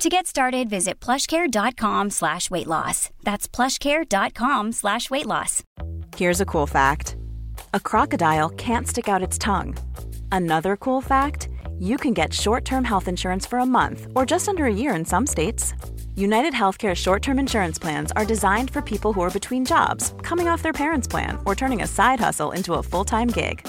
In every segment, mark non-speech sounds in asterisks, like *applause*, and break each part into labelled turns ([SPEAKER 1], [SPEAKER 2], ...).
[SPEAKER 1] To get started, visit plushcare.com slash weight loss. That's plushcare.com slash weight loss.
[SPEAKER 2] Here's a cool fact. A crocodile can't stick out its tongue. Another cool fact, you can get short-term health insurance for a month or just under a year in some states. United Healthcare short-term insurance plans are designed for people who are between jobs, coming off their parents' plan, or turning a side hustle into a full-time gig.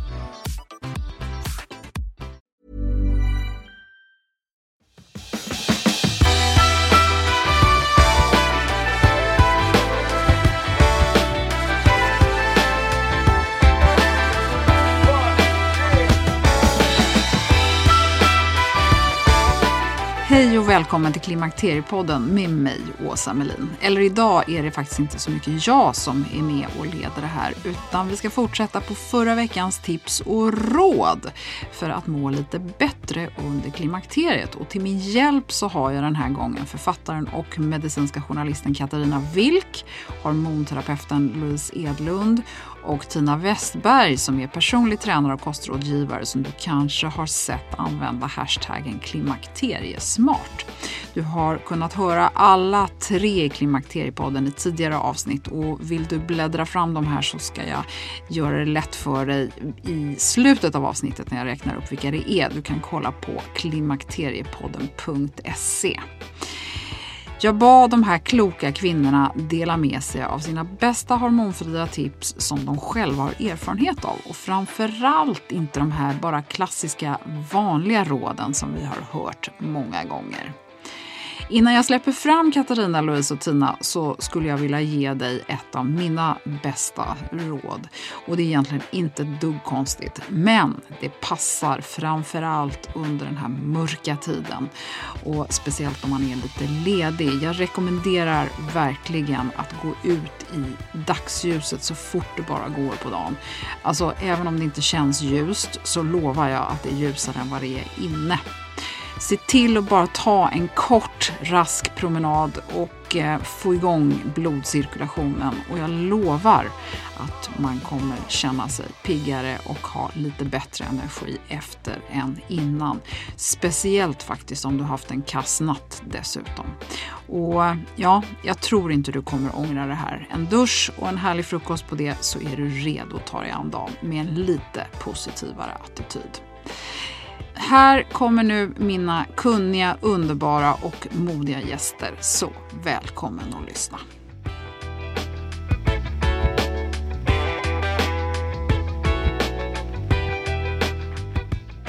[SPEAKER 3] Välkommen till Klimakteriepodden med mig, Åsa Melin. Eller idag är det faktiskt inte så mycket jag som är med och leder det här, utan vi ska fortsätta på förra veckans tips och råd för att må lite bättre under klimakteriet. Och till min hjälp så har jag den här gången författaren och medicinska journalisten Katarina Wilk, hormonterapeuten Louise Edlund och Tina Westberg som är personlig tränare och kostrådgivare som du kanske har sett använda hashtaggen klimakteriesmart. Du har kunnat höra alla tre i Klimakteriepodden i tidigare avsnitt och vill du bläddra fram de här så ska jag göra det lätt för dig i slutet av avsnittet när jag räknar upp vilka det är. Du kan kolla på klimakteriepodden.se. Jag bad de här kloka kvinnorna dela med sig av sina bästa hormonfria tips som de själva har erfarenhet av och framförallt inte de här bara klassiska vanliga råden som vi har hört många gånger. Innan jag släpper fram Katarina, Louise och Tina så skulle jag vilja ge dig ett av mina bästa råd. Och det är egentligen inte dugg konstigt, men det passar framför allt under den här mörka tiden. Och speciellt om man är lite ledig. Jag rekommenderar verkligen att gå ut i dagsljuset så fort det bara går på dagen. Alltså, även om det inte känns ljust så lovar jag att det är ljusare än vad det är inne. Se till att bara ta en kort rask promenad och eh, få igång blodcirkulationen och jag lovar att man kommer känna sig piggare och ha lite bättre energi efter än innan. Speciellt faktiskt om du haft en kass natt dessutom. Och eh, ja, jag tror inte du kommer ångra det här. En dusch och en härlig frukost på det så är du redo att ta dig an dagen med en lite positivare attityd. Här kommer nu mina kunniga, underbara och modiga gäster. Så välkommen att lyssna.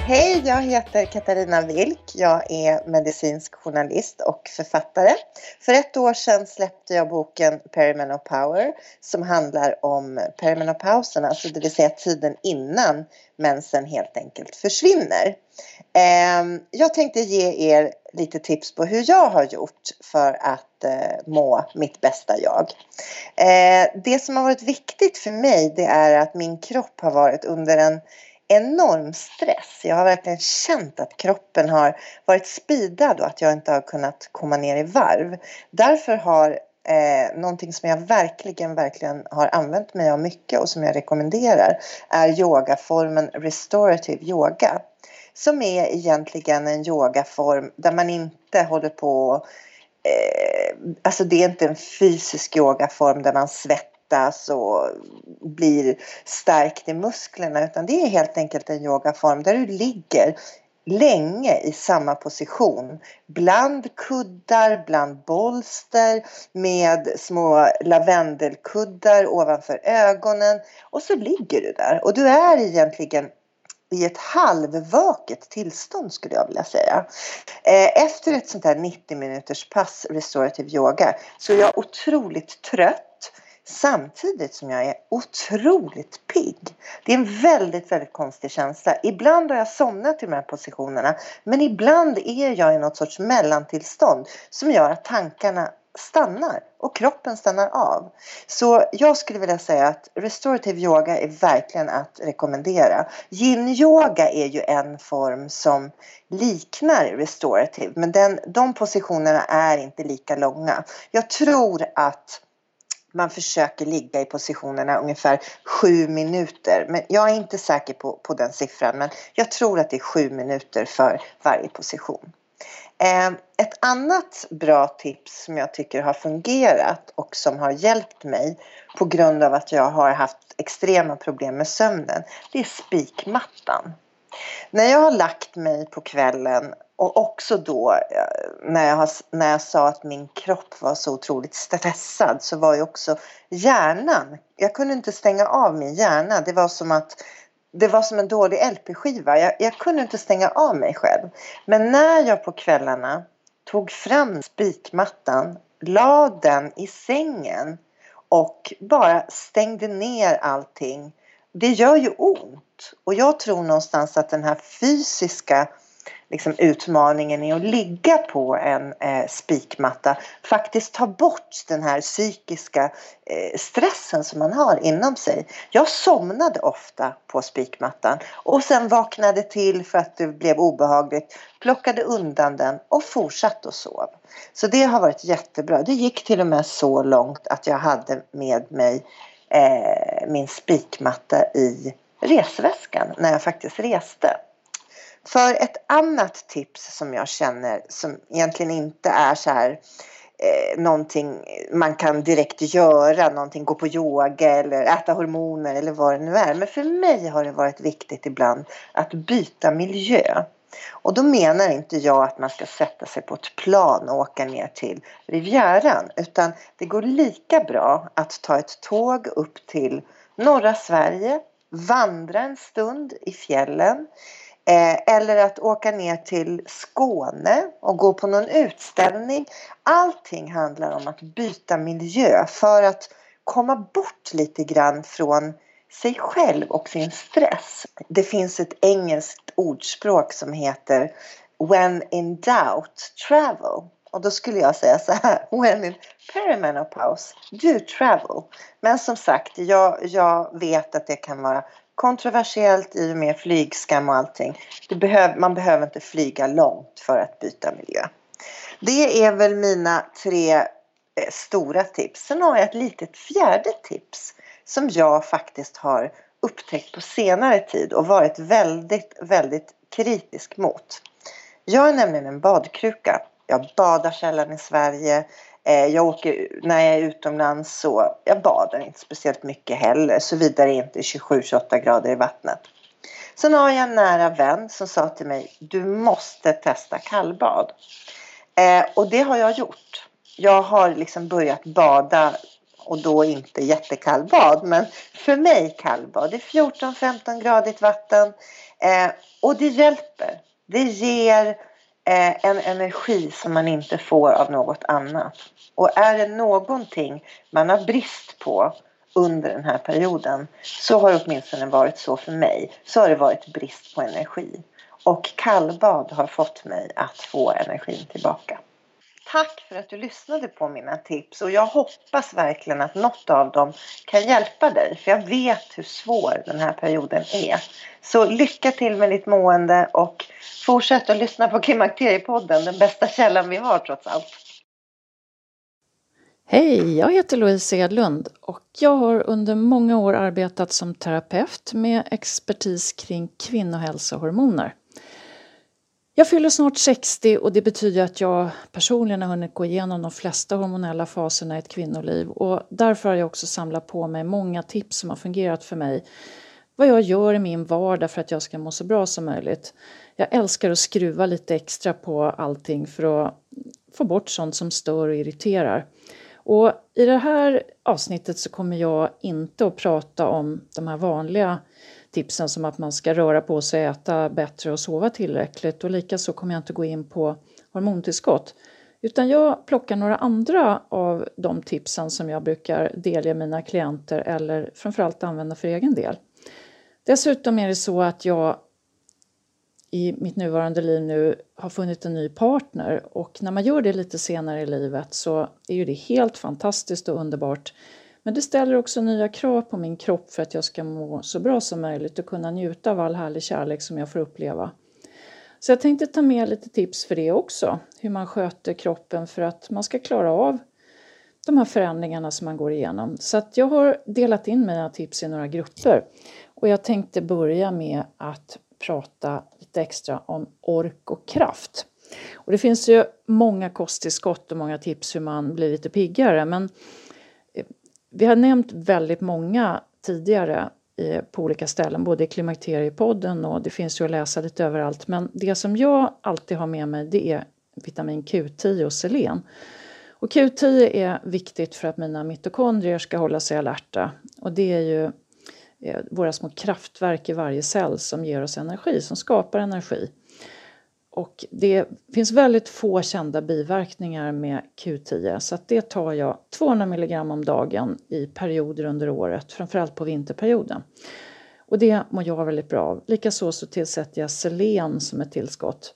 [SPEAKER 4] Hej, jag heter Katarina Wilk. Jag är medicinsk journalist och författare. För ett år sedan släppte jag boken Perimenopower som handlar om perimenopausen, alltså det vill säga tiden innan mensen helt enkelt försvinner. Ehm, jag tänkte ge er lite tips på hur jag har gjort för att eh, må mitt bästa jag. Ehm, det som har varit viktigt för mig det är att min kropp har varit under en enorm stress. Jag har verkligen känt att kroppen har varit spidad och att jag inte har kunnat komma ner i varv. Därför har eh, någonting som jag verkligen, verkligen har använt mig av mycket och som jag rekommenderar är yogaformen restorative yoga. Som är egentligen en yogaform där man inte håller på eh, Alltså det är inte en fysisk yogaform där man svettas svettas och blir stärkt i musklerna utan det är helt enkelt en yogaform där du ligger länge i samma position. Bland kuddar, bland bolster med små lavendelkuddar ovanför ögonen och så ligger du där och du är egentligen i ett halvvaket tillstånd skulle jag vilja säga. Eh, efter ett sånt här 90 minuters pass restorative yoga så är jag otroligt trött samtidigt som jag är otroligt pigg. Det är en väldigt, väldigt konstig känsla. Ibland har jag somnat i de här positionerna men ibland är jag i något sorts mellantillstånd som gör att tankarna stannar och kroppen stannar av. Så jag skulle vilja säga att restorative yoga är verkligen att rekommendera. Yin-yoga är ju en form som liknar restorative men den, de positionerna är inte lika långa. Jag tror att man försöker ligga i positionerna ungefär sju minuter. Men jag är inte säker på, på den siffran men jag tror att det är sju minuter för varje position. Ehm, ett annat bra tips som jag tycker har fungerat och som har hjälpt mig på grund av att jag har haft extrema problem med sömnen, det är spikmattan. När jag har lagt mig på kvällen och också då eh, när jag, har, när jag sa att min kropp var så otroligt stressad så var ju också hjärnan, jag kunde inte stänga av min hjärna. Det var som att det var som en dålig LP-skiva. Jag, jag kunde inte stänga av mig själv. Men när jag på kvällarna tog fram spikmattan, la den i sängen och bara stängde ner allting. Det gör ju ont. Och jag tror någonstans att den här fysiska liksom utmaningen i att ligga på en eh, spikmatta faktiskt tar bort den här psykiska eh, stressen som man har inom sig. Jag somnade ofta på spikmattan och sen vaknade till för att det blev obehagligt, plockade undan den och fortsatte att sova. Så det har varit jättebra. Det gick till och med så långt att jag hade med mig eh, min spikmatta i resväskan när jag faktiskt reste. För ett annat tips som jag känner som egentligen inte är så här eh, någonting man kan direkt göra, någonting gå på yoga eller äta hormoner eller vad det nu är. Men för mig har det varit viktigt ibland att byta miljö. Och då menar inte jag att man ska sätta sig på ett plan och åka ner till Rivieran utan det går lika bra att ta ett tåg upp till norra Sverige, vandra en stund i fjällen Eh, eller att åka ner till Skåne och gå på någon utställning. Allting handlar om att byta miljö för att komma bort lite grann från sig själv och sin stress. Det finns ett engelskt ordspråk som heter When in doubt, travel. Och då skulle jag säga så här, *laughs* when in perimenopause, do travel. Men som sagt, jag, jag vet att det kan vara kontroversiellt i och med flygskam och allting. Behöv, man behöver inte flyga långt för att byta miljö. Det är väl mina tre eh, stora tips. Sen har jag ett litet fjärde tips som jag faktiskt har upptäckt på senare tid och varit väldigt, väldigt kritisk mot. Jag är nämligen en badkruka. Jag badar sällan i Sverige. Eh, jag åker, när jag är utomlands så jag badar inte speciellt mycket heller såvida det inte är 27-28 grader i vattnet. Sen har jag en nära vän som sa till mig du måste testa kallbad. Eh, och det har jag gjort. Jag har liksom börjat bada och då inte jättekallbad men för mig kallbad. Det är 14-15 gradigt vatten eh, och det hjälper. Det ger Eh, en energi som man inte får av något annat. Och är det någonting man har brist på under den här perioden så har det åtminstone varit så för mig. Så har det varit brist på energi. Och kallbad har fått mig att få energin tillbaka. Tack för att du lyssnade på mina tips och jag hoppas verkligen att något av dem kan hjälpa dig för jag vet hur svår den här perioden är. Så lycka till med ditt mående och fortsätt att lyssna på Klimakteriepodden, den bästa källan vi har trots allt.
[SPEAKER 5] Hej, jag heter Louise Edlund och jag har under många år arbetat som terapeut med expertis kring kvinnohälsohormoner. Jag fyller snart 60 och det betyder att jag personligen har hunnit gå igenom de flesta hormonella faserna i ett kvinnoliv och därför har jag också samlat på mig många tips som har fungerat för mig. Vad jag gör i min vardag för att jag ska må så bra som möjligt. Jag älskar att skruva lite extra på allting för att få bort sånt som stör och irriterar. Och i det här avsnittet så kommer jag inte att prata om de här vanliga tipsen som att man ska röra på sig, äta bättre och sova tillräckligt och likaså kommer jag inte gå in på hormontillskott. Utan jag plockar några andra av de tipsen som jag brukar delge mina klienter eller framförallt använda för egen del. Dessutom är det så att jag i mitt nuvarande liv nu har funnit en ny partner och när man gör det lite senare i livet så är ju det helt fantastiskt och underbart. Men det ställer också nya krav på min kropp för att jag ska må så bra som möjligt och kunna njuta av all härlig kärlek som jag får uppleva. Så jag tänkte ta med lite tips för det också, hur man sköter kroppen för att man ska klara av de här förändringarna som man går igenom. Så att jag har delat in mina tips i några grupper. Och jag tänkte börja med att prata lite extra om ork och kraft. Och det finns ju många kosttillskott och många tips hur man blir lite piggare men vi har nämnt väldigt många tidigare eh, på olika ställen, både i Klimakteriepodden och det finns ju att läsa lite överallt. Men det som jag alltid har med mig det är vitamin Q10 och selen. Och Q10 är viktigt för att mina mitokondrier ska hålla sig alerta. Och det är ju Eh, våra små kraftverk i varje cell som ger oss energi, som skapar energi. Och det finns väldigt få kända biverkningar med Q10 så att det tar jag 200 mg om dagen i perioder under året, framförallt på vinterperioden. Och det mår jag väldigt bra av. Likaså så tillsätter jag selen som ett tillskott.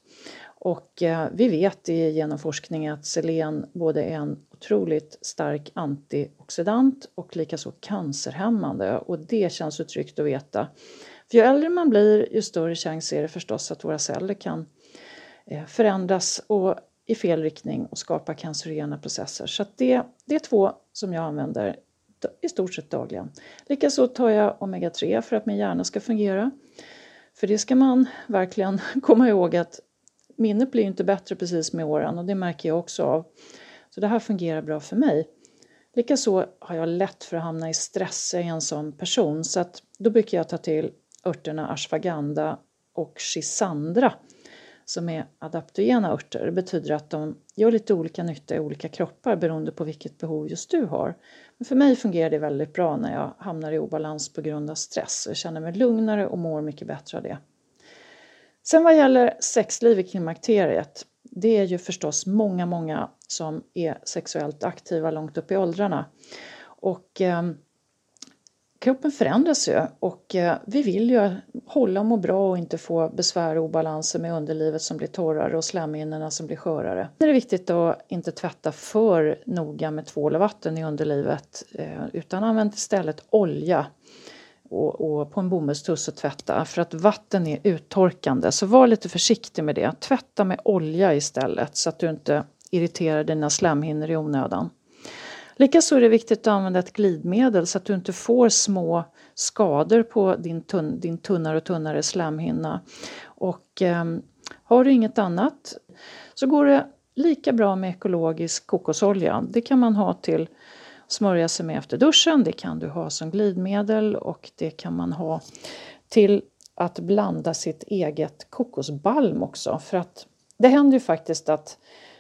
[SPEAKER 5] Och eh, vi vet genom forskning att selen både är en otroligt stark antioxidant och likaså cancerhämmande och det känns ju tryggt att veta. För ju äldre man blir ju större chans är det förstås att våra celler kan Eh, förändras och i fel riktning och skapa cancerogena processer. Så det, det är två som jag använder i stort sett dagligen. Likaså tar jag omega-3 för att min hjärna ska fungera. För det ska man verkligen *laughs* komma ihåg att minnet blir inte bättre precis med åren och det märker jag också av. Så det här fungerar bra för mig. Likaså har jag lätt för att hamna i stress, jag är en sån person, så att då brukar jag ta till örterna ashwagandha och schisandra som är adaptogena örter. Det betyder att de gör lite olika nytta i olika kroppar beroende på vilket behov just du har. Men för mig fungerar det väldigt bra när jag hamnar i obalans på grund av stress. Jag känner mig lugnare och mår mycket bättre av det. Sen vad gäller sexliv i klimakteriet, det är ju förstås många, många som är sexuellt aktiva långt upp i åldrarna. Och eh, kroppen förändras ju och eh, vi vill ju hålla och må bra och inte få besvär och obalanser med underlivet som blir torrare och slemhinnorna som blir skörare. Det är viktigt att inte tvätta för noga med tvål och vatten i underlivet eh, utan använd istället olja och, och, på en bomullstuss och tvätta för att vatten är uttorkande. Så var lite försiktig med det. Tvätta med olja istället så att du inte irriterar dina slemhinnor i onödan. Likaså är det viktigt att använda ett glidmedel så att du inte får små skador på din, tunn, din tunnare och tunnare slemhinna. Och eh, har du inget annat så går det lika bra med ekologisk kokosolja. Det kan man ha till smörja sig med efter duschen. Det kan du ha som glidmedel och det kan man ha till att blanda sitt eget kokosbalm också. För att det händer ju faktiskt att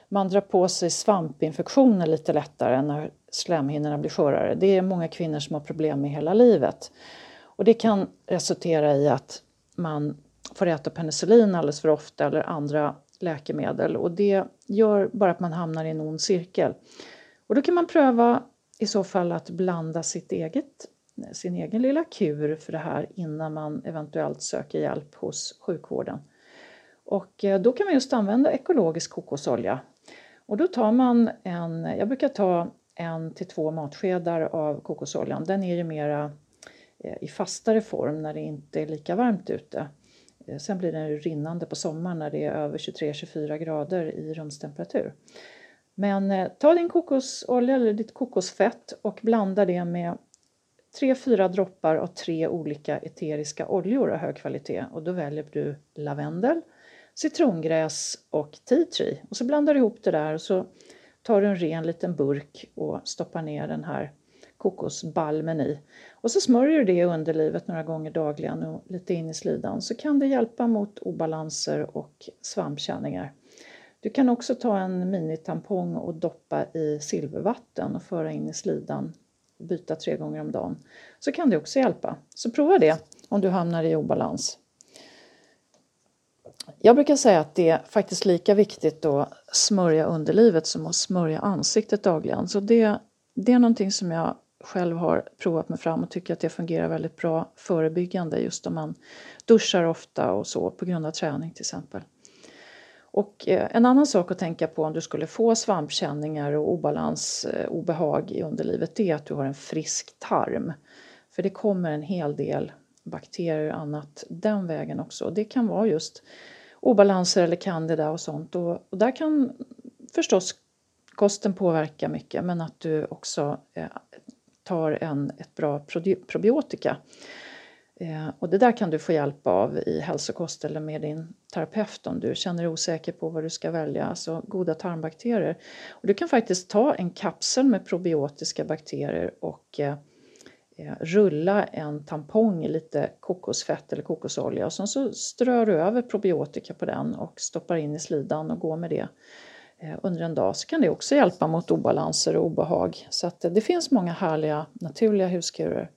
[SPEAKER 5] man drar på sig svampinfektioner lite lättare när slemhinnorna blir skörare. Det är många kvinnor som har problem med hela livet. Och det kan resultera i att man får äta penicillin alldeles för ofta eller andra läkemedel och det gör bara att man hamnar i en ond cirkel. Och då kan man pröva i så fall att blanda sitt eget, sin egen lilla kur för det här innan man eventuellt söker hjälp hos sjukvården. Och eh, då kan man just använda ekologisk kokosolja. Och då tar man en, jag brukar ta en till två matskedar av kokosoljan. Den är ju mera eh, i fastare form när det inte är lika varmt ute. Eh, sen blir den rinnande på sommaren när det är över 23-24 grader i rumstemperatur. Men eh, ta din kokosolja eller ditt kokosfett och blanda det med 3-4 droppar av tre olika eteriska oljor av hög kvalitet och då väljer du lavendel, citrongräs och tea tree. Och så blandar du ihop det där och så tar du en ren liten burk och stoppar ner den här kokosbalmen i. Och så smörjer du det i underlivet några gånger dagligen och lite in i slidan så kan det hjälpa mot obalanser och svampkänningar. Du kan också ta en minitampong och doppa i silvervatten och föra in i slidan byta tre gånger om dagen så kan det också hjälpa. Så prova det om du hamnar i obalans. Jag brukar säga att det är faktiskt lika viktigt att smörja underlivet som att smörja ansiktet dagligen. Så det, det är någonting som jag själv har provat mig fram och tycker att det fungerar väldigt bra förebyggande just om man duschar ofta och så på grund av träning till exempel. Och eh, en annan sak att tänka på om du skulle få svampkänningar och obalans, eh, obehag i underlivet det är att du har en frisk tarm. För det kommer en hel del bakterier och annat den vägen också. Det kan vara just obalanser eller candida och sånt och, och där kan förstås kosten påverka mycket men att du också eh, tar en, ett bra probiotika. Eh, och det där kan du få hjälp av i hälsokost eller med din terapeut om du känner dig osäker på vad du ska välja, alltså goda tarmbakterier. Och du kan faktiskt ta en kapsel med probiotiska bakterier och eh, Eh, rulla en tampong i lite kokosfett eller kokosolja och sen så strör du över probiotika på den och stoppar in i slidan och går med det eh, under en dag så kan det också hjälpa mot obalanser och obehag. Så att eh, det finns många härliga naturliga huskurer.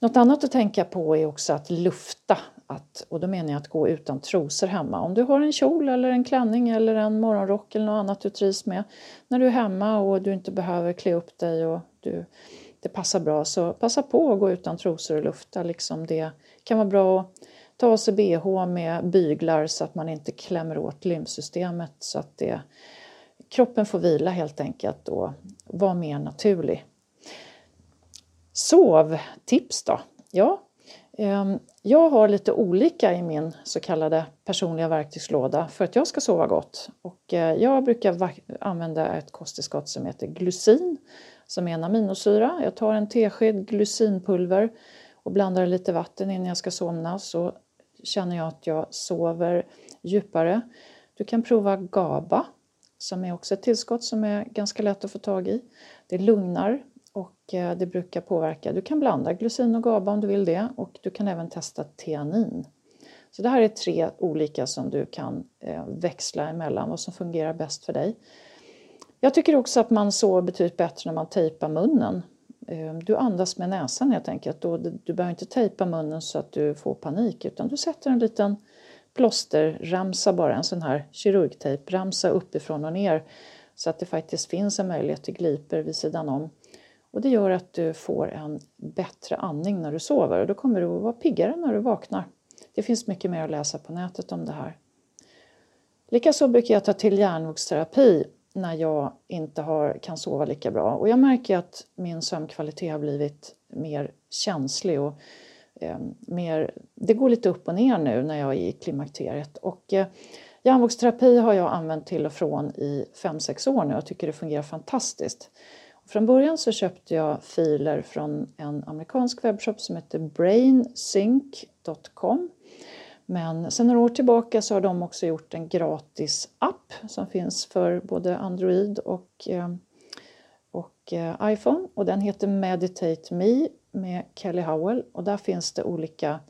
[SPEAKER 5] Något annat att tänka på är också att lufta. Att, och då menar jag att gå utan trosor hemma. Om du har en kjol eller en klänning eller en morgonrock eller något annat du trivs med. När du är hemma och du inte behöver klä upp dig och du det passar bra så passa på att gå utan trosor och lufta. Liksom det kan vara bra att ta av sig bh med byglar så att man inte klämmer åt lymfsystemet så att det, kroppen får vila helt enkelt och vara mer naturlig. Sovtips då? Ja, ehm, jag har lite olika i min så kallade personliga verktygslåda för att jag ska sova gott. Och eh, jag brukar använda ett kosttillskott som heter glycin som är en aminosyra. Jag tar en tesked glycinpulver och blandar lite vatten innan jag ska somna så känner jag att jag sover djupare. Du kan prova GABA som är också ett tillskott som är ganska lätt att få tag i. Det lugnar och eh, det brukar påverka. Du kan blanda glycin och GABA om du vill det och du kan även testa teanin. Så det här är tre olika som du kan eh, växla emellan, vad som fungerar bäst för dig. Jag tycker också att man sover betydligt bättre när man tejpar munnen. Eh, du andas med näsan helt enkelt och du behöver inte tejpa munnen så att du får panik utan du sätter en liten plåsterramsa bara, en sån här kirurgtejpramsa uppifrån och ner så att det faktiskt finns en möjlighet till gliper vid sidan om. Och det gör att du får en bättre andning när du sover och då kommer du att vara piggare när du vaknar. Det finns mycket mer att läsa på nätet om det här. Likaså brukar jag ta till hjärnvågsterapi när jag inte har, kan sova lika bra. Och jag märker att min sömnkvalitet har blivit mer känslig och eh, mer, det går lite upp och ner nu när jag är i klimakteriet. Och, eh, Hjärnvågsterapi har jag använt till och från i 5-6 år nu och tycker det fungerar fantastiskt. Från början så köpte jag filer från en amerikansk webbshop som heter brainsync.com men sen några år tillbaka så har de också gjort en gratis app som finns för både Android och, eh, och eh, iPhone och den heter Meditate Me med Kelly Howell och där finns det olika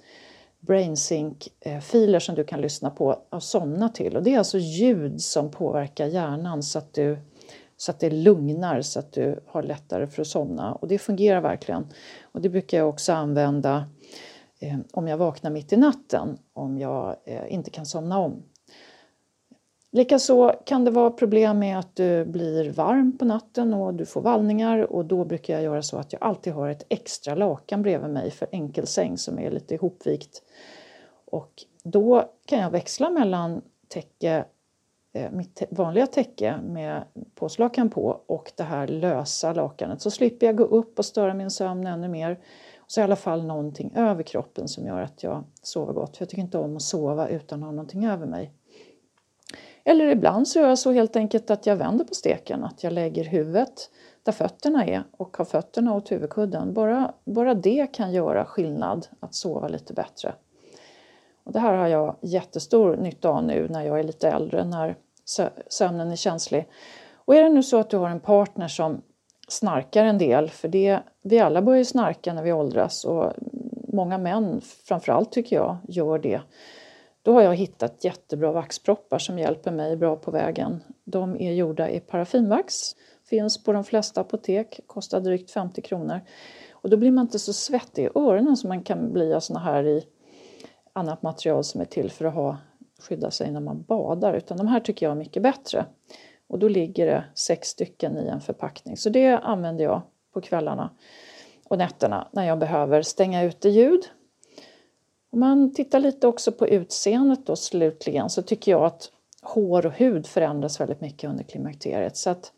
[SPEAKER 5] BrainSync-filer eh, som du kan lyssna på och somna till. Och det är alltså ljud som påverkar hjärnan så att, du, så att det lugnar så att du har lättare för att somna. Och det fungerar verkligen. Och det brukar jag också använda eh, om jag vaknar mitt i natten, om jag eh, inte kan somna om. Likaså kan det vara problem med att du blir varm på natten och du får vallningar och då brukar jag göra så att jag alltid har ett extra lakan bredvid mig för enkelsäng som är lite ihopvikt. Och då kan jag växla mellan täcke, eh, mitt vanliga täcke med påslakan på och det här lösa lakanet så slipper jag gå upp och störa min sömn ännu mer så i alla fall någonting över kroppen som gör att jag sover gott. För jag tycker inte om att sova utan att ha någonting över mig. Eller ibland så gör jag så helt enkelt att jag vänder på steken, att jag lägger huvudet där fötterna är och har fötterna åt huvudkudden. Bara, bara det kan göra skillnad att sova lite bättre. Och det här har jag jättestor nytta av nu när jag är lite äldre, när sömnen är känslig. Och är det nu så att du har en partner som snarkar en del, för det, vi alla börjar ju snarka när vi åldras och många män framförallt tycker jag gör det. Då har jag hittat jättebra vaxproppar som hjälper mig bra på vägen. De är gjorda i paraffinvax, finns på de flesta apotek, kostar drygt 50 kronor. Och då blir man inte så svettig i öronen som man kan bli av såna här i annat material som är till för att ha, skydda sig när man badar. Utan de här tycker jag är mycket bättre. Och då ligger det sex stycken i en förpackning. Så det använder jag på kvällarna och nätterna när jag behöver stänga ute ljud. Om man tittar lite också på utseendet då slutligen så tycker jag att hår och hud förändras väldigt mycket under klimakteriet. Så att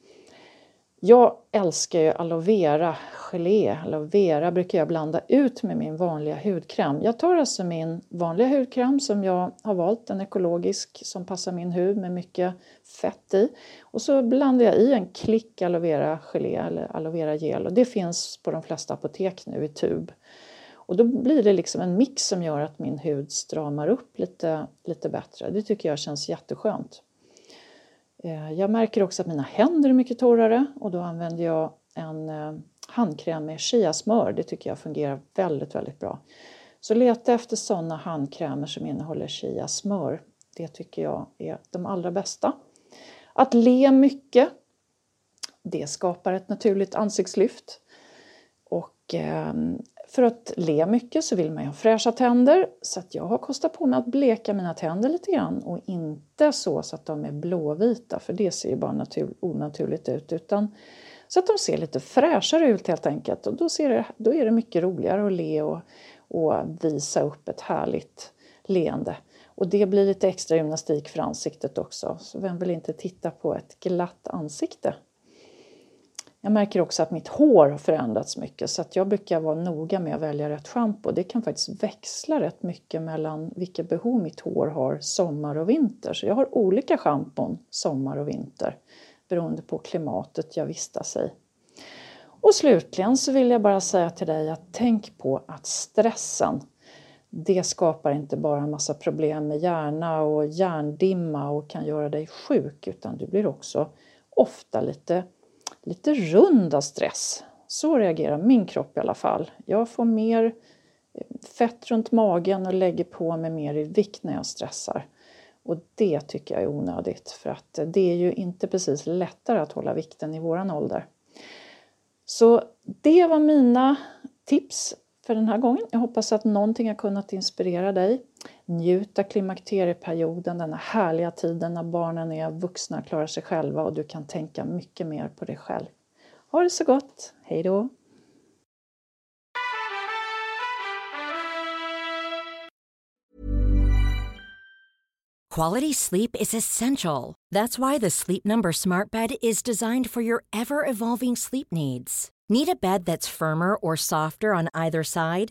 [SPEAKER 5] jag älskar ju aloe vera gelé. Aloe vera brukar jag blanda ut med min vanliga hudkräm. Jag tar alltså min vanliga hudkräm som jag har valt, en ekologisk som passar min hud med mycket fett i. Och så blandar jag i en klick aloe vera gelé eller aloe vera gel och det finns på de flesta apotek nu i tub. Och då blir det liksom en mix som gör att min hud stramar upp lite, lite bättre. Det tycker jag känns jätteskönt. Eh, jag märker också att mina händer är mycket torrare och då använder jag en eh, handkräm med chiasmör. Det tycker jag fungerar väldigt, väldigt bra. Så leta efter sådana handkrämer som innehåller chiasmör. Det tycker jag är de allra bästa. Att le mycket, det skapar ett naturligt ansiktslyft. Och eh, för att le mycket så vill man ju ha fräscha tänder så att jag har kostat på mig att bleka mina tänder lite grann och inte så, så att de är blåvita för det ser ju bara natur, onaturligt ut utan så att de ser lite fräschare ut helt enkelt och då, ser det, då är det mycket roligare att le och, och visa upp ett härligt leende. Och det blir lite extra gymnastik för ansiktet också, så vem vill inte titta på ett glatt ansikte? Jag märker också att mitt hår har förändrats mycket så att jag brukar vara noga med att välja rätt schampo. Det kan faktiskt växla rätt mycket mellan vilka behov mitt hår har sommar och vinter. Så jag har olika schampon sommar och vinter beroende på klimatet jag vistas i. Och slutligen så vill jag bara säga till dig att tänk på att stressen det skapar inte bara en massa problem med hjärna och hjärndimma och kan göra dig sjuk utan du blir också ofta lite lite rund av stress. Så reagerar min kropp i alla fall. Jag får mer eh, fett runt magen och lägger på mig mer i vikt när jag stressar. Och det tycker jag är onödigt för att det är ju inte precis lättare att hålla vikten i våran ålder. Så det var mina tips för den här gången. Jag hoppas att någonting har kunnat inspirera dig. Njut av klimakterieperioden, den härliga tiden när barnen är vuxna och klarar sig själva och du kan tänka mycket mer på dig själv. Ha det så gott! Hej då!
[SPEAKER 6] Quality sleep is essential. That's why the Sleep Number smart bed is designed for your ever-evolving sleep needs. Need a bed that's firmer or softer on either side?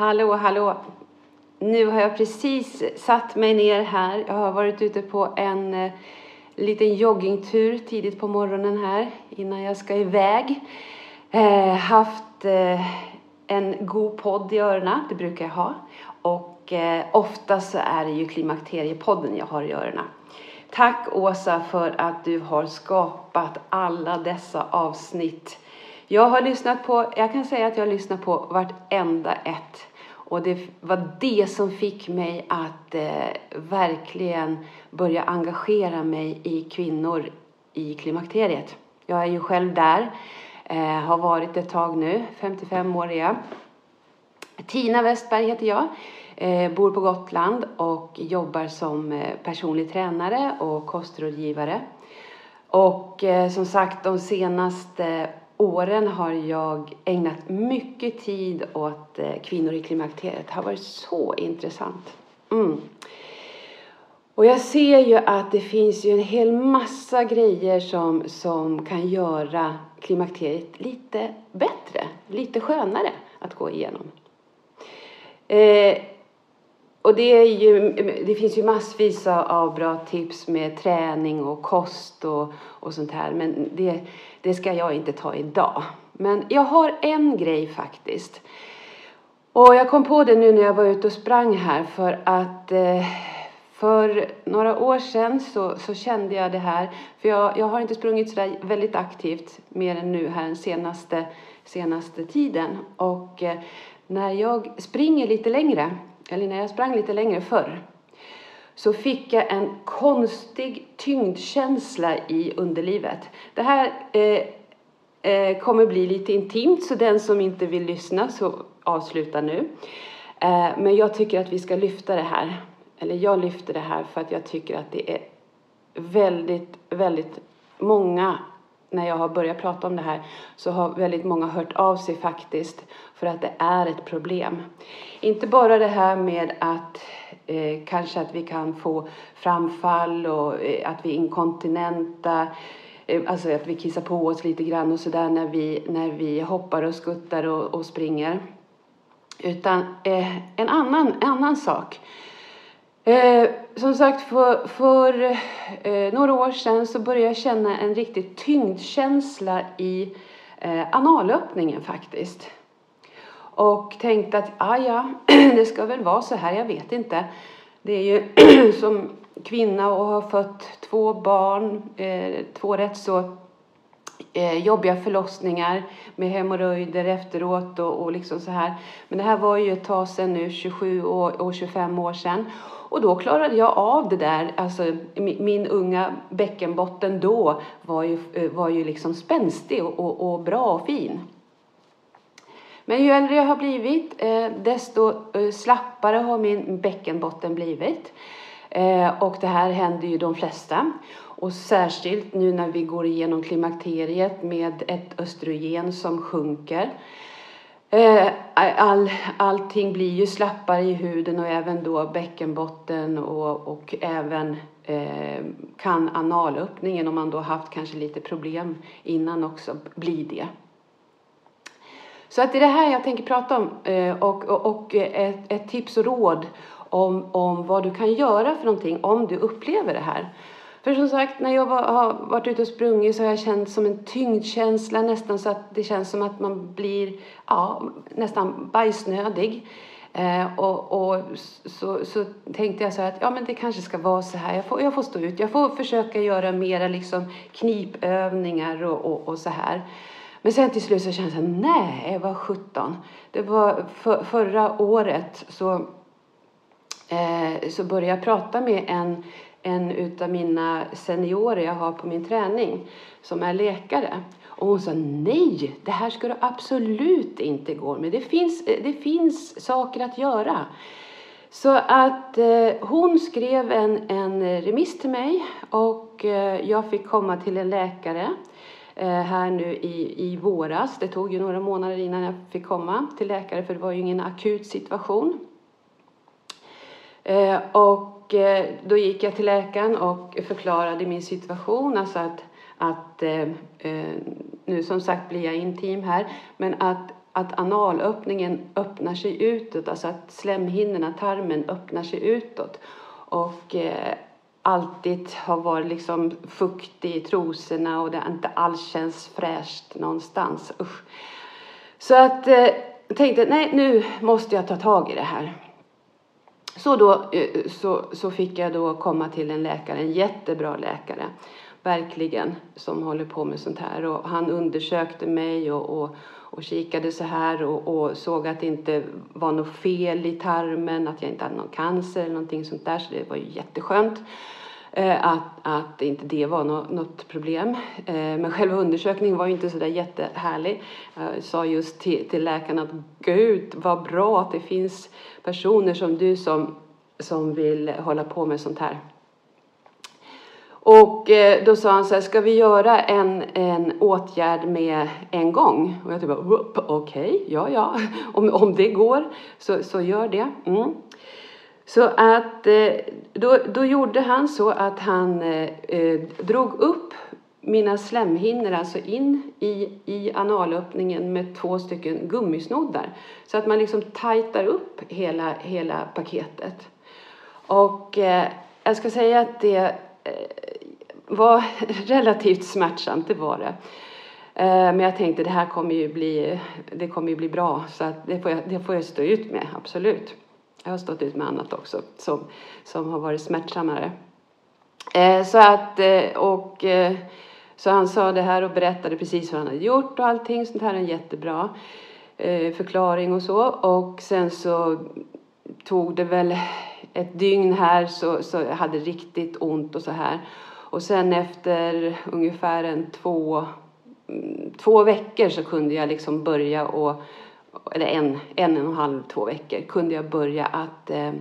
[SPEAKER 7] Hallå, hallå! Nu har jag precis satt mig ner här. Jag har varit ute på en eh, liten joggingtur tidigt på morgonen här innan jag ska iväg. Eh, haft eh, en god podd i öronen, det brukar jag ha. Och eh, ofta så är det ju Klimakteriepodden jag har i öronen. Tack Åsa för att du har skapat alla dessa avsnitt. Jag har lyssnat på, jag kan säga att jag har lyssnat på vartenda ett. Och det var det som fick mig att eh, verkligen börja engagera mig i kvinnor i klimakteriet. Jag är ju själv där, eh, har varit ett tag nu, 55 år är jag. Tina Westberg heter jag, eh, bor på Gotland och jobbar som eh, personlig tränare och kostrådgivare. Och eh, som sagt, de senaste åren har jag ägnat mycket tid åt eh, kvinnor i klimakteriet. Det har varit så intressant. Mm. Och jag ser ju att det finns ju en hel massa grejer som, som kan göra klimakteriet lite bättre, lite skönare att gå igenom. Eh, och det, är ju, det finns ju massvis av bra tips med träning och kost och, och sånt här. Men det, det ska jag inte ta idag. Men jag har en grej faktiskt. Och jag kom på det nu när jag var ute och sprang här för att eh, för några år sedan så, så, kände jag det här. För jag, jag har inte sprungit så väldigt aktivt mer än nu här den senaste, senaste tiden. Och eh, när jag springer lite längre, eller när jag sprang lite längre förr, så fick jag en konstig tyngdkänsla i underlivet. Det här eh, eh, kommer bli lite intimt, så den som inte vill lyssna så avsluta nu. Eh, men jag tycker att vi ska lyfta det här. Eller jag lyfter det här för att jag tycker att det är väldigt, väldigt många när jag har börjat prata om det här så har väldigt många hört av sig faktiskt för att det är ett problem. Inte bara det här med att eh, kanske att vi kan få framfall och eh, att vi är inkontinenta, eh, alltså att vi kissar på oss lite grann och sådär när vi, när vi hoppar och skuttar och, och springer. Utan eh, en, annan, en annan sak Eh, som sagt, för, för eh, några år sedan så började jag känna en riktig tyngdkänsla i eh, analöppningen faktiskt. Och tänkte att, ah, ja, *clears throat* det ska väl vara så här, jag vet inte. Det är ju *clears throat* som kvinna och har fött två barn, eh, två rätt så eh, jobbiga förlossningar med hemorrojder efteråt och, och liksom så här. Men det här var ju ett tag sedan nu, 27 och, och 25 år sedan. Och då klarade jag av det där. Alltså, min, min unga bäckenbotten då var ju, eh, var ju liksom spänstig och, och, och bra och fin. Men ju äldre jag har blivit, eh, desto eh, slappare har min bäckenbotten blivit. Och det här händer ju de flesta. Och särskilt nu när vi går igenom klimakteriet med ett östrogen som sjunker Eh, all, allting blir ju slappare i huden och även då bäckenbotten och, och även eh, kan analöppningen, om man då haft kanske lite problem innan också, bli det. Så att det är det här jag tänker prata om eh, och, och, och ett, ett, tips och råd om, om vad du kan göra för någonting om du upplever det här. För som sagt, när jag var, har varit ute och sprungit så har jag känt som en tyngdkänsla nästan så att det känns som att man blir ja, nästan bajsnödig. Eh, och, och så, så, tänkte jag så här att ja, men det kanske ska vara så här. Jag får, jag får stå ut. Jag får försöka göra mera liksom knipövningar och, och, och så här. Men sen till slut så kände jag, nej vad sjutton. Det var för, förra året så, eh, så började jag prata med en, en utav mina seniorer jag har på min träning som är läkare. Och hon sa nej, det här ska du absolut inte gå med. Det finns, det finns saker att göra. Så att eh, hon skrev en, en remiss till mig och eh, jag fick komma till en läkare eh, här nu i, i våras. Det tog ju några månader innan jag fick komma till läkare för det var ju ingen akut situation. Eh, och eh, då gick jag till läkaren och förklarade min situation, alltså att, att eh, eh, nu som sagt blir jag intim här, men att att analöppningen öppnar sig utåt, alltså att slemhinnorna, tarmen, öppnar sig utåt. Och eh, alltid har varit liksom fuktig i trosorna och det inte alls känns fräscht någonstans. Usch. Så att eh, jag tänkte, nej nu måste jag ta tag i det här. Så då eh, så, så fick jag då komma till en läkare, en jättebra läkare, verkligen, som håller på med sånt här. Och han undersökte mig och, och och kikade så här och, och, såg att det inte var något fel i tarmen, att jag inte hade någon cancer eller någonting sånt där. Så det var ju jätteskönt eh, Eh, att, att inte det var något, problem. Eh, men själva undersökningen var ju inte så där jättehärlig. Jag sa just till, till läkaren att gud vad bra att det finns personer som du som, som vill hålla på med sånt här. Och eh, då sa han så här, ska vi göra en, en åtgärd med en gång? Och jag typ okej, okay, ja ja, *laughs* om, om det går så, så gör det. Mm. Så att eh, då, då gjorde han så att han eh, eh, drog upp mina slemhinnor alltså in i, i analöppningen med två stycken gummisnoddar. Så att man liksom tajtar upp hela, hela paketet. Och eh, jag ska säga att det eh, var *laughs* relativt smärtsamt, det var det. Eh, men jag tänkte det här kommer ju bli, det kommer ju bli bra så att det, får jag, det får jag stå ut med, absolut. Jag har stått ut med annat också som, som har varit smärtsammare. Eh, så att, eh, och eh, så han sa det här och berättade precis vad han hade gjort och allting sånt här, en jättebra eh, förklaring och så. Och sen så tog det väl ett dygn här så, så jag hade riktigt ont och så här. Och sen efter ungefär en två, mm, två veckor så kunde jag liksom börja och eller en, en och en halv, två veckor kunde jag börja att eh,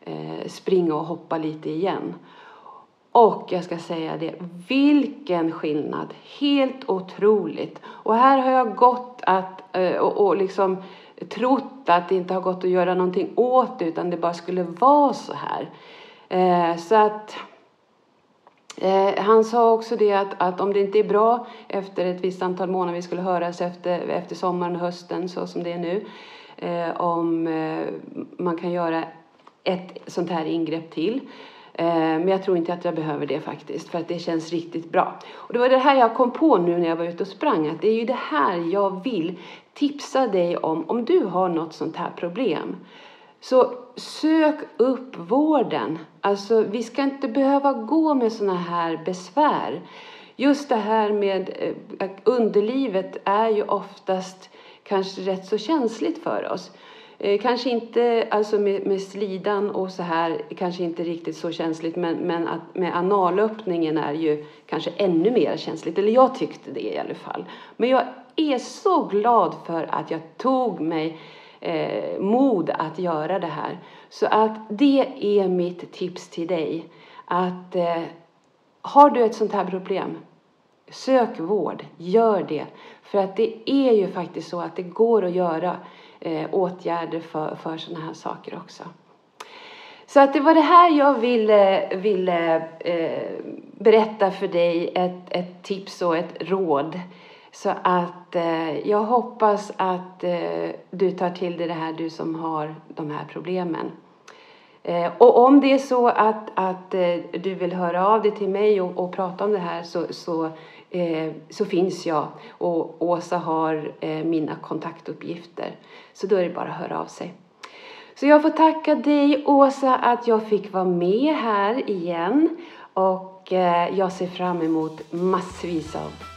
[SPEAKER 7] eh, springa och hoppa lite igen. Och jag ska säga det, vilken skillnad! Helt otroligt! Och här har jag gått att, eh, och, och liksom trott att det inte har gått att göra någonting åt det utan det bara skulle vara så här. Eh, så att Eh, han sa också det att, att om det inte är bra efter ett visst antal månader, vi skulle höras efter, efter sommaren och hösten så som det är nu, eh, om eh, man kan göra ett sånt här ingrepp till. Eh, men jag tror inte att jag behöver det faktiskt, för att det känns riktigt bra. Och det var det här jag kom på nu när jag var ute och sprang, att det är ju det här jag vill tipsa dig om, om du har något sånt här problem. Så sök upp vården. Alltså, vi ska inte behöva gå med såna här besvär. Just det här med eh, att underlivet är ju oftast kanske rätt så känsligt för oss. Eh, kanske inte alltså med, med, slidan och så här, kanske inte riktigt så känsligt, men, men att med analöppningen är ju kanske ännu mer känsligt. Eller jag tyckte det i alla fall. Men jag är så glad för att jag tog mig eh, mod att göra det här. Så att det är mitt tips till dig. Att eh, har du ett sånt här problem, sök vård, gör det. För att det är ju faktiskt så att det går att göra eh, åtgärder för, för sådana här saker också. Så att det var det här jag ville, ville eh, berätta för dig, ett, ett tips och ett råd. Så att eh, jag hoppas att eh, du tar till dig det här, du som har de här problemen. Eh, och om det är så att, att eh, du vill höra av dig till mig och, och prata om det här så, så, eh, så finns jag och Åsa har eh, mina kontaktuppgifter. Så då är det bara att höra av sig. Så jag får tacka dig Åsa att jag fick vara med här igen och eh, jag ser fram emot massvis av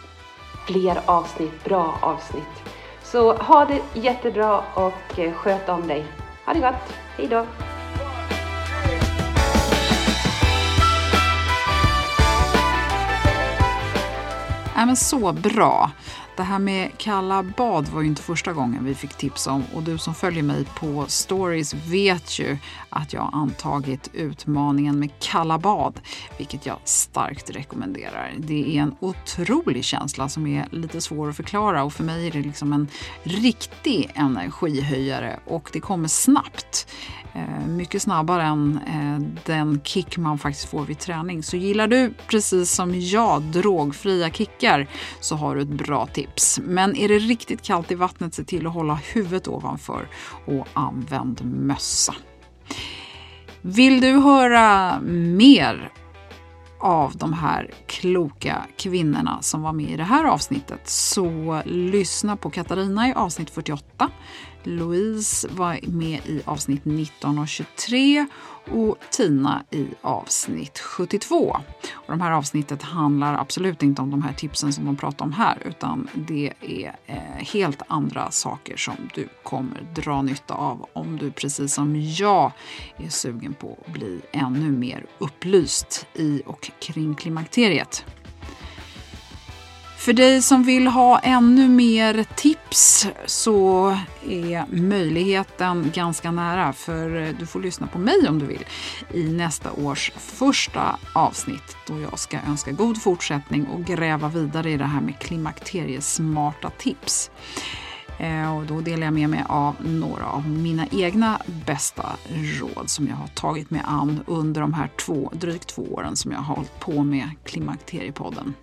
[SPEAKER 7] fler avsnitt, bra avsnitt. Så ha det jättebra och eh, sköt om dig. Ha det gott. hejdå! Nej
[SPEAKER 3] Ja, men så bra. Det här med kalla bad var ju inte första gången vi fick tips om och du som följer mig på stories vet ju att jag antagit utmaningen med kalla bad, vilket jag starkt rekommenderar. Det är en otrolig känsla som är lite svår att förklara och för mig är det liksom en riktig energihöjare och det kommer snabbt. Eh, mycket snabbare än eh, den kick man faktiskt får vid träning. Så gillar du precis som jag drogfria kickar så har du ett bra tips. Men är det riktigt kallt i vattnet, se till att hålla huvudet ovanför och använd mössa. Vill du höra mer av de här kloka kvinnorna som var med i det här avsnittet så lyssna på Katarina i avsnitt 48 Louise var med i avsnitt 19 och 23 och Tina i avsnitt 72. Och de här avsnittet handlar absolut inte om de här tipsen som de pratar om här utan det är eh, helt andra saker som du kommer dra nytta av om du precis som jag är sugen på att bli ännu mer upplyst i och kring klimakteriet. För dig som vill ha ännu mer tips så är möjligheten ganska nära för du får lyssna på mig om du vill i nästa års första avsnitt då jag ska önska god fortsättning och gräva vidare i det här med klimakteriesmarta tips. Eh, och då delar jag med mig av några av mina egna bästa råd som jag har tagit mig an under de här två, drygt två åren som jag har hållit på med Klimakteriepodden.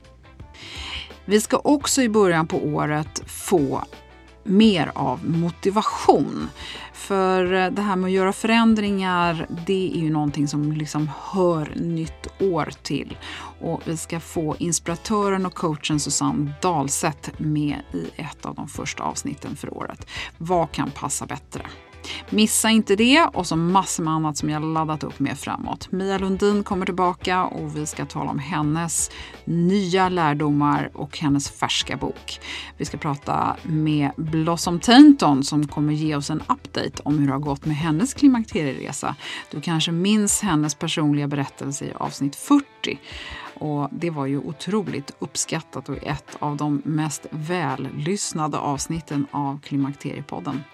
[SPEAKER 3] Vi ska också i början på året få mer av motivation. För eh, det här med att göra förändringar, det är ju någonting som liksom hör nytt år till. Och vi ska få inspiratören och coachen Susanne Dahlseth med i ett av de första avsnitten för året. Vad kan passa bättre? Missa inte det och så massor med annat som jag laddat upp med framåt. Mia Lundin kommer tillbaka och vi ska tala om hennes nya lärdomar och hennes färska bok. Vi ska prata med Blossom Tainton som kommer ge oss en update om hur det har gått med hennes klimakterieresa. Du kanske minns hennes personliga berättelse i avsnitt 40 och det var ju otroligt uppskattat och ett av de mest vällyssnade avsnitten av Klimakteriepodden.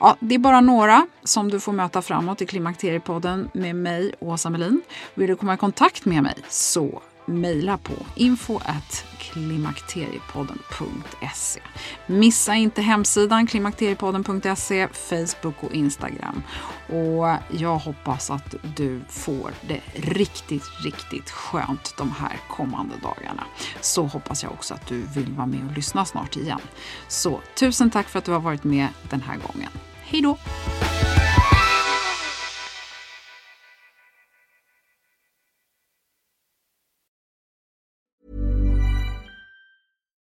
[SPEAKER 3] Ja, det är bara några som du får möta framåt i Klimakteriepodden med mig, Åsa Melin. Vill du komma i kontakt med mig så mejla på info.klimakteriepodden.se. Missa inte hemsidan klimakteriepodden.se, Facebook och Instagram. Och jag hoppas att du får det riktigt, riktigt skönt de här kommande dagarna. Så hoppas jag också att du vill vara med och lyssna snart igen. Så tusen tack för att du har varit med den här gången. Hej då!